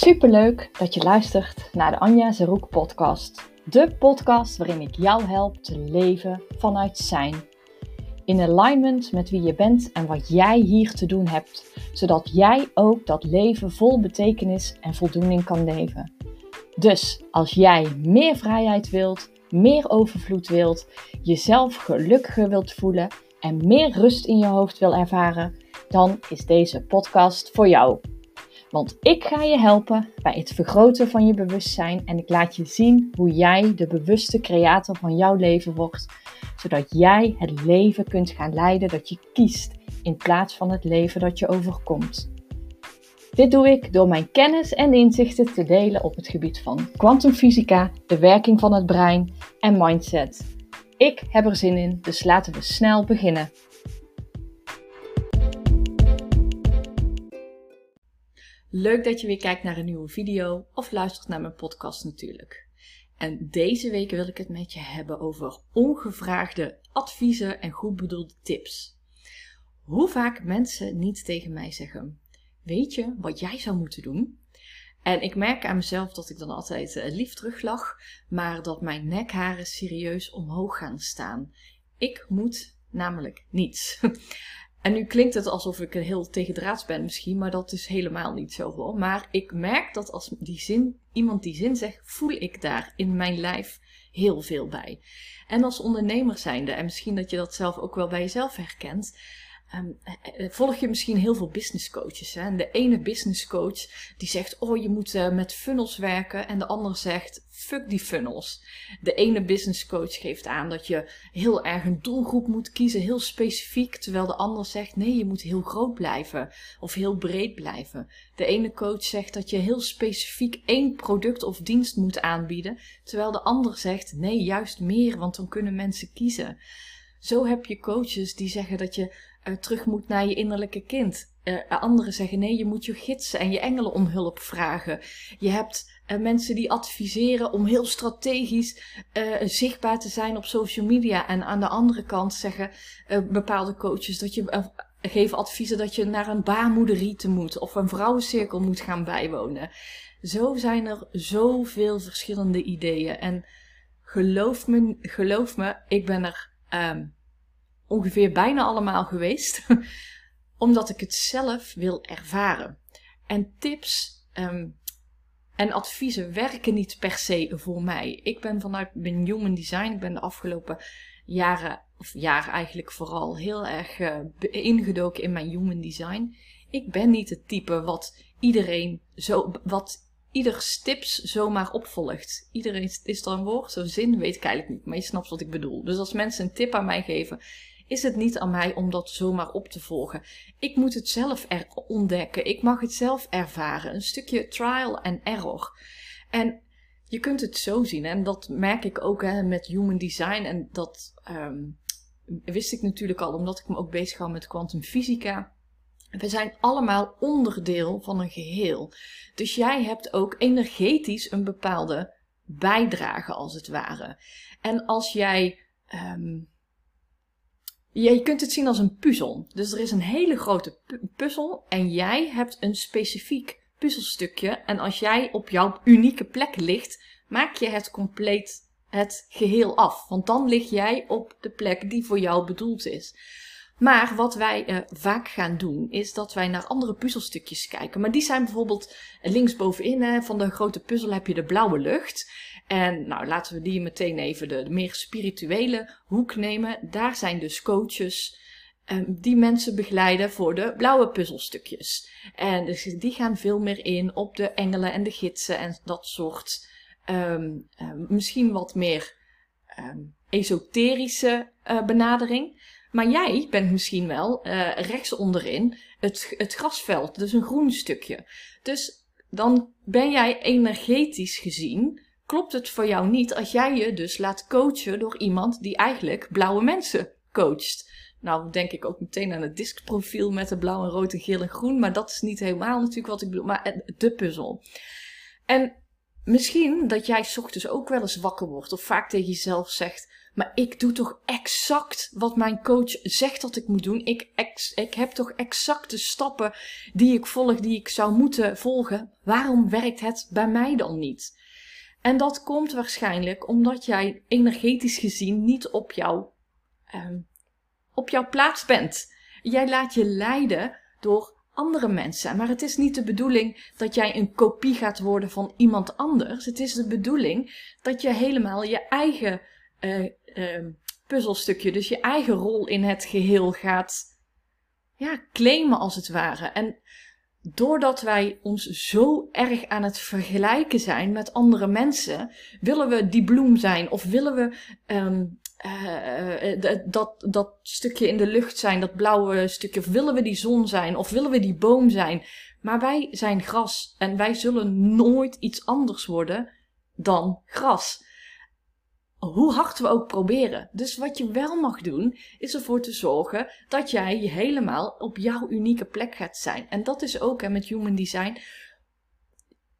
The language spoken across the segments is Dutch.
Superleuk dat je luistert naar de Anja Zeroek podcast. De podcast waarin ik jou help te leven vanuit zijn. In alignment met wie je bent en wat jij hier te doen hebt, zodat jij ook dat leven vol betekenis en voldoening kan leven. Dus als jij meer vrijheid wilt, meer overvloed wilt, jezelf gelukkiger wilt voelen en meer rust in je hoofd wil ervaren, dan is deze podcast voor jou. Want ik ga je helpen bij het vergroten van je bewustzijn en ik laat je zien hoe jij de bewuste creator van jouw leven wordt, zodat jij het leven kunt gaan leiden dat je kiest in plaats van het leven dat je overkomt. Dit doe ik door mijn kennis en inzichten te delen op het gebied van kwantumfysica, de werking van het brein en mindset. Ik heb er zin in, dus laten we snel beginnen. Leuk dat je weer kijkt naar een nieuwe video of luistert naar mijn podcast natuurlijk. En deze week wil ik het met je hebben over ongevraagde adviezen en goed bedoelde tips. Hoe vaak mensen niet tegen mij zeggen: Weet je wat jij zou moeten doen? En ik merk aan mezelf dat ik dan altijd uh, lief teruglach, maar dat mijn nekharen serieus omhoog gaan staan. Ik moet namelijk niets. En nu klinkt het alsof ik heel tegendraads ben misschien, maar dat is helemaal niet zo hoor. Maar ik merk dat als die zin, iemand die zin zegt, voel ik daar in mijn lijf heel veel bij. En als ondernemer zijnde, en misschien dat je dat zelf ook wel bij jezelf herkent, Um, volg je misschien heel veel business coaches. Hè? En de ene business coach die zegt: Oh, je moet uh, met funnels werken. En de ander zegt: Fuck die funnels. De ene business coach geeft aan dat je heel erg een doelgroep moet kiezen, heel specifiek. Terwijl de ander zegt: Nee, je moet heel groot blijven of heel breed blijven. De ene coach zegt dat je heel specifiek één product of dienst moet aanbieden. Terwijl de ander zegt: Nee, juist meer, want dan kunnen mensen kiezen. Zo heb je coaches die zeggen dat je uh, terug moet naar je innerlijke kind. Uh, anderen zeggen nee, je moet je gidsen en je engelen om hulp vragen. Je hebt uh, mensen die adviseren om heel strategisch zichtbaar te zijn op social media. En aan de andere kant zeggen bepaalde coaches dat je geven adviezen dat je naar een baarmoederrieten moet of een vrouwencirkel moet gaan bijwonen. Zo zijn er zoveel verschillende ideeën. En geloof me, geloof me, ik ben er um, ongeveer bijna allemaal geweest, omdat ik het zelf wil ervaren. En tips um, en adviezen werken niet per se voor mij. Ik ben vanuit mijn human design, ik ben de afgelopen jaren, of jaren eigenlijk vooral, heel erg uh, ingedoken in mijn human design. Ik ben niet het type wat iedereen zo, wat ieder tips zomaar opvolgt. Iedereen is er een woord, zo'n zin, weet ik eigenlijk niet, maar je snapt wat ik bedoel. Dus als mensen een tip aan mij geven, is het niet aan mij om dat zomaar op te volgen. Ik moet het zelf er ontdekken. Ik mag het zelf ervaren. Een stukje trial and error. En je kunt het zo zien, en dat merk ik ook hè, met human design. En dat um, wist ik natuurlijk al, omdat ik me ook bezig hou met kwantumfysica. We zijn allemaal onderdeel van een geheel. Dus jij hebt ook energetisch een bepaalde bijdrage, als het ware. En als jij um, je kunt het zien als een puzzel. Dus er is een hele grote puzzel en jij hebt een specifiek puzzelstukje. En als jij op jouw unieke plek ligt, maak je het compleet het geheel af. Want dan lig jij op de plek die voor jou bedoeld is. Maar wat wij uh, vaak gaan doen, is dat wij naar andere puzzelstukjes kijken. Maar die zijn bijvoorbeeld linksbovenin hè, van de grote puzzel heb je de blauwe lucht. En nou, laten we die meteen even de, meer spirituele hoek nemen. Daar zijn dus coaches um, die mensen begeleiden voor de blauwe puzzelstukjes. En dus die gaan veel meer in op de engelen en de gidsen en dat soort um, um, misschien wat meer esoterische uh, benadering. Maar jij bent misschien wel uh, rechts onderin het, het grasveld, dus een groen stukje. Dus dan ben jij energetisch gezien klopt het voor jou niet als jij je dus laat coachen door iemand die eigenlijk blauwe mensen coacht. Nou, denk ik ook meteen aan het diskprofiel met de blauw en rood en geel en groen. Maar dat is niet helemaal natuurlijk wat ik bedoel. Maar de puzzel. En misschien dat jij ochtends ook wel eens wakker wordt. Of vaak tegen jezelf zegt. maar ik doe toch exact wat mijn coach zegt dat ik moet doen. Ik, ik heb toch exact de stappen die ik volg, die ik zou moeten volgen. Waarom werkt het bij mij dan niet? En dat komt waarschijnlijk omdat jij energetisch gezien niet op, jou, um, op jouw plaats bent. Jij laat je leiden door andere mensen. Maar het is niet de bedoeling dat jij een kopie gaat worden van iemand anders. Het is de bedoeling dat je helemaal je eigen uh, puzzelstukje, dus je eigen rol in het geheel gaat ja, claimen als het ware. En doordat wij ons zo erg aan het vergelijken zijn met andere mensen, willen we die bloem zijn of willen we um, uh, dat, dat stukje in de lucht zijn, dat blauwe stukje, of willen we die zon zijn of willen we die boom zijn. Maar wij zijn gras en wij zullen nooit iets anders worden dan gras hoe hard we ook proberen. Dus wat je wel mag doen, is ervoor te zorgen dat jij helemaal op jouw unieke plek gaat zijn. En dat is ook met Human Design.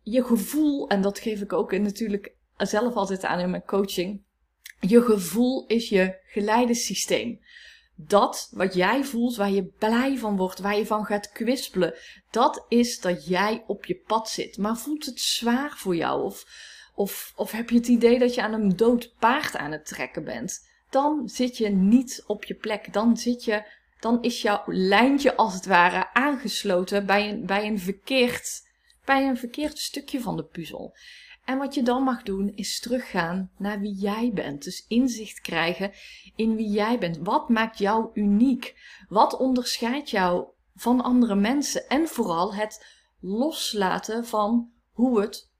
Je gevoel, en dat geef ik ook natuurlijk zelf altijd aan in mijn coaching. Je gevoel is je geleidesysteem. Dat wat jij voelt, waar je blij van wordt, waar je van gaat kwispelen, dat is dat jij op je pad zit. Maar voelt het zwaar voor jou? Of of, of heb je het idee dat je aan een dood paard aan het trekken bent? Dan zit je niet op je plek. Dan, zit je, dan is jouw lijntje als het ware aangesloten bij een, bij, een verkeerd, bij een verkeerd stukje van de puzzel. En wat je dan mag doen is teruggaan naar wie jij bent. Dus inzicht krijgen in wie jij bent. Wat maakt jou uniek? Wat onderscheidt jou van andere mensen? En vooral het loslaten van hoe het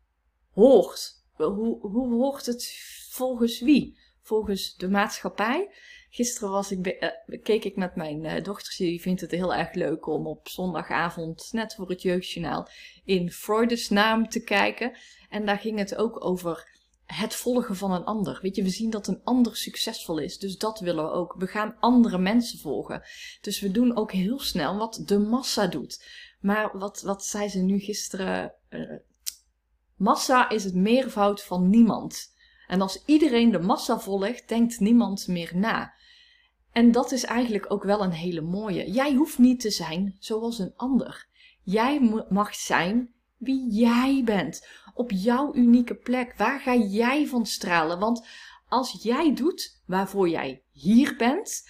hoort hoe, hoe hoort het volgens wie? Volgens de maatschappij? Gisteren was ik, uh, keek ik met mijn uh, dochtertje, die vindt het heel erg leuk om op zondagavond, net voor het jeugdjournaal, in Freudes naam te kijken. En daar ging het ook over het volgen van een ander. Weet je, we zien dat een ander succesvol is, dus dat willen we ook. We gaan andere mensen volgen. Dus we doen ook heel snel wat de massa doet. Maar wat, wat zei ze nu gisteren? Uh, Massa is het meervoud van niemand. En als iedereen de massa volgt, denkt niemand meer na. En dat is eigenlijk ook wel een hele mooie. Jij hoeft niet te zijn zoals een ander. Jij mag zijn wie jij bent. Op jouw unieke plek. Waar ga jij van stralen? Want als jij doet waarvoor jij hier bent,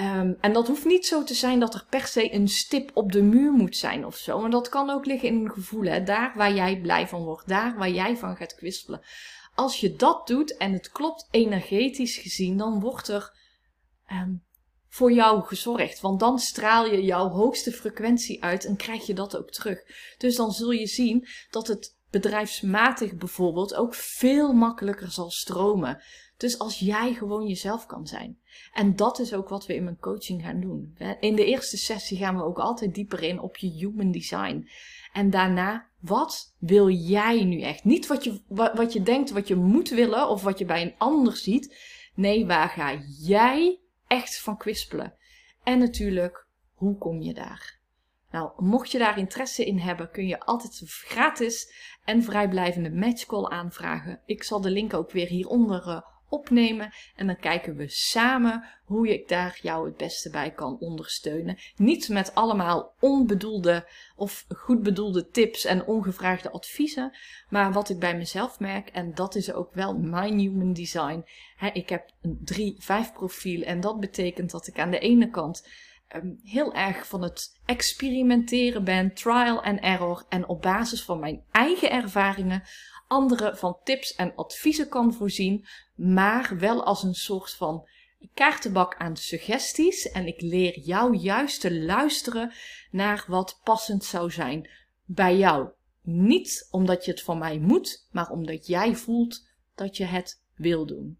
Um, en dat hoeft niet zo te zijn dat er per se een stip op de muur moet zijn of zo. En dat kan ook liggen in een gevoel, hè? daar waar jij blij van wordt, daar waar jij van gaat kwispelen. Als je dat doet en het klopt energetisch gezien, dan wordt er um, voor jou gezorgd. Want dan straal je jouw hoogste frequentie uit en krijg je dat ook terug. Dus dan zul je zien dat het bedrijfsmatig bijvoorbeeld ook veel makkelijker zal stromen. Dus als jij gewoon jezelf kan zijn. En dat is ook wat we in mijn coaching gaan doen. In de eerste sessie gaan we ook altijd dieper in op je human design. En daarna, wat wil jij nu echt? Niet wat je, wat, je denkt, wat je moet willen of wat je bij een ander ziet. Nee, waar ga jij echt van kwispelen? En natuurlijk, hoe kom je daar? Nou, mocht je daar interesse in hebben, kun je altijd gratis en vrijblijvende matchcall aanvragen. Ik zal de link ook weer hieronder uh, opnemen. En dan kijken we samen hoe ik daar jou het beste bij kan ondersteunen. Niet met allemaal onbedoelde of goed bedoelde tips en ongevraagde adviezen. Maar wat ik bij mezelf merk, en dat is ook wel mijn human design. ik heb een 3-5 profiel en dat betekent dat ik aan de ene kant um, heel erg van het experimenteren ben, trial and error. En op basis van mijn eigen ervaringen anderen van tips en adviezen kan voorzien, maar wel als een soort van kaartenbak aan suggesties. En ik leer jou juist te luisteren naar wat passend zou zijn bij jou. Niet omdat je het van mij moet, maar omdat jij voelt dat je het wil doen.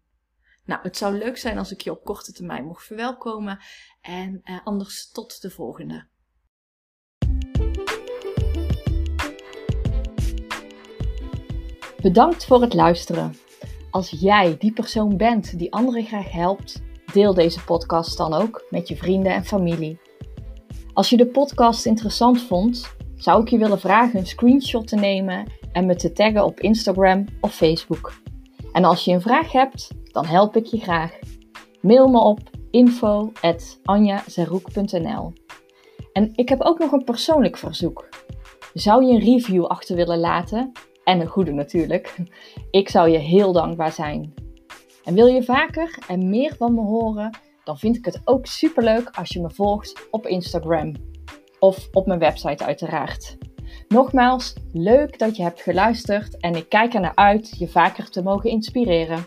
Nou, het zou leuk zijn als ik je op korte termijn mocht verwelkomen. En eh, anders tot de volgende. Bedankt voor het luisteren. Als jij die persoon bent die anderen graag helpt, deel deze podcast dan ook met je vrienden en familie. Als je de podcast interessant vond, zou ik je willen vragen een screenshot te nemen en me te taggen op Instagram of Facebook. En als je een vraag hebt, dan help ik je graag. Mail me op info.anjazeroek.nl En ik heb ook nog een persoonlijk verzoek. Zou je een review achter willen laten? En een goede natuurlijk. Ik zou je heel dankbaar zijn. En wil je vaker en meer van me horen? Dan vind ik het ook superleuk als je me volgt op Instagram. Of op mijn website uiteraard. Nogmaals, leuk dat je hebt geluisterd en ik kijk er naar uit je vaker te mogen inspireren.